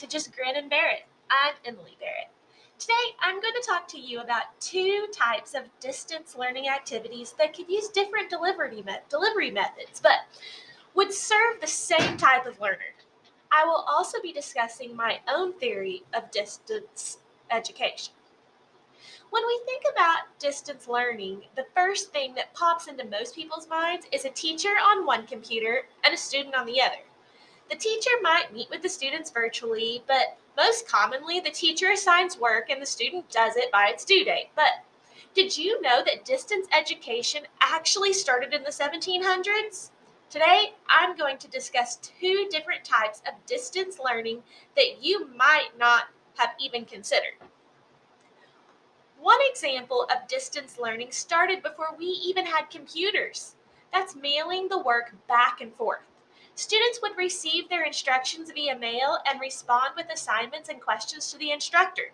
to Just Grin and Bear It. I'm Emily Barrett. Today, I'm going to talk to you about two types of distance learning activities that could use different delivery, me- delivery methods, but would serve the same type of learner. I will also be discussing my own theory of distance education. When we think about distance learning, the first thing that pops into most people's minds is a teacher on one computer and a student on the other. The teacher might meet with the students virtually, but most commonly the teacher assigns work and the student does it by its due date. But did you know that distance education actually started in the 1700s? Today, I'm going to discuss two different types of distance learning that you might not have even considered. One example of distance learning started before we even had computers. That's mailing the work back and forth. Students would receive their instructions via mail and respond with assignments and questions to the instructor.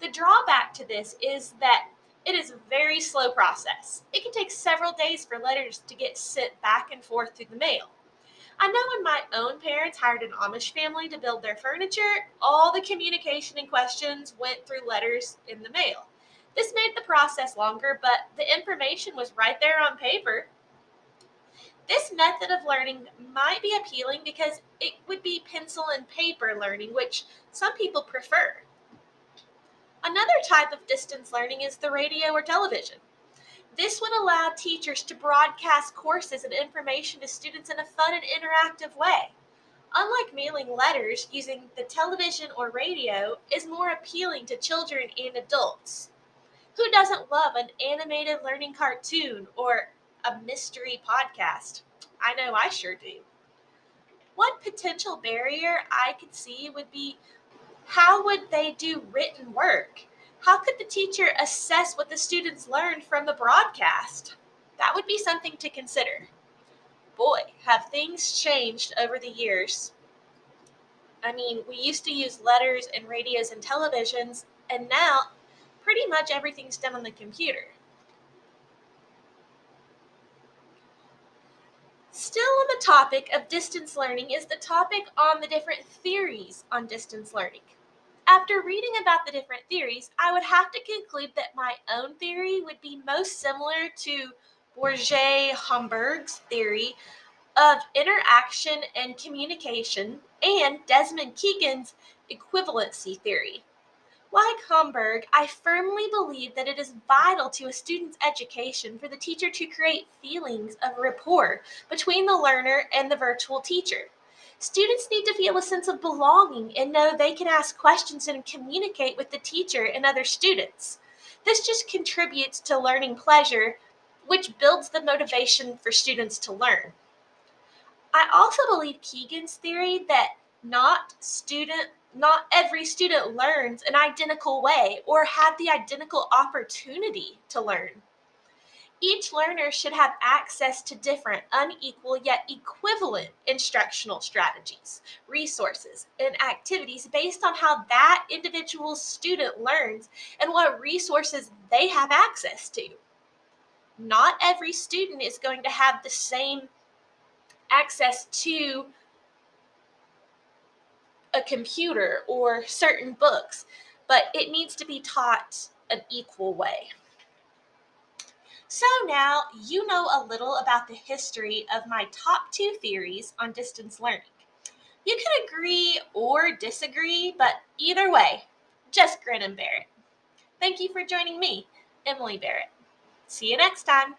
The drawback to this is that it is a very slow process. It can take several days for letters to get sent back and forth through the mail. I know when my own parents hired an Amish family to build their furniture, all the communication and questions went through letters in the mail. This made the process longer, but the information was right there on paper. This method of learning might be appealing because it would be pencil and paper learning, which some people prefer. Another type of distance learning is the radio or television. This would allow teachers to broadcast courses and information to students in a fun and interactive way. Unlike mailing letters, using the television or radio is more appealing to children and adults. Who doesn't love an animated learning cartoon or a mystery podcast. I know I sure do. One potential barrier I could see would be how would they do written work? How could the teacher assess what the students learned from the broadcast? That would be something to consider. Boy, have things changed over the years. I mean, we used to use letters and radios and televisions, and now pretty much everything's done on the computer. Still on the topic of distance learning is the topic on the different theories on distance learning. After reading about the different theories, I would have to conclude that my own theory would be most similar to Börje Holmberg's theory of interaction and communication and Desmond Keegan's equivalency theory. Like Holmberg, I firmly believe that it is vital to a student's education for the teacher to create feelings of rapport between the learner and the virtual teacher. Students need to feel a sense of belonging and know they can ask questions and communicate with the teacher and other students. This just contributes to learning pleasure, which builds the motivation for students to learn. I also believe Keegan's theory that not student not every student learns an identical way or have the identical opportunity to learn. Each learner should have access to different, unequal yet equivalent instructional strategies, resources, and activities based on how that individual student learns and what resources they have access to. Not every student is going to have the same access to a computer or certain books, but it needs to be taught an equal way. So now you know a little about the history of my top two theories on distance learning. You can agree or disagree, but either way, just grin and bear it. Thank you for joining me, Emily Barrett. See you next time.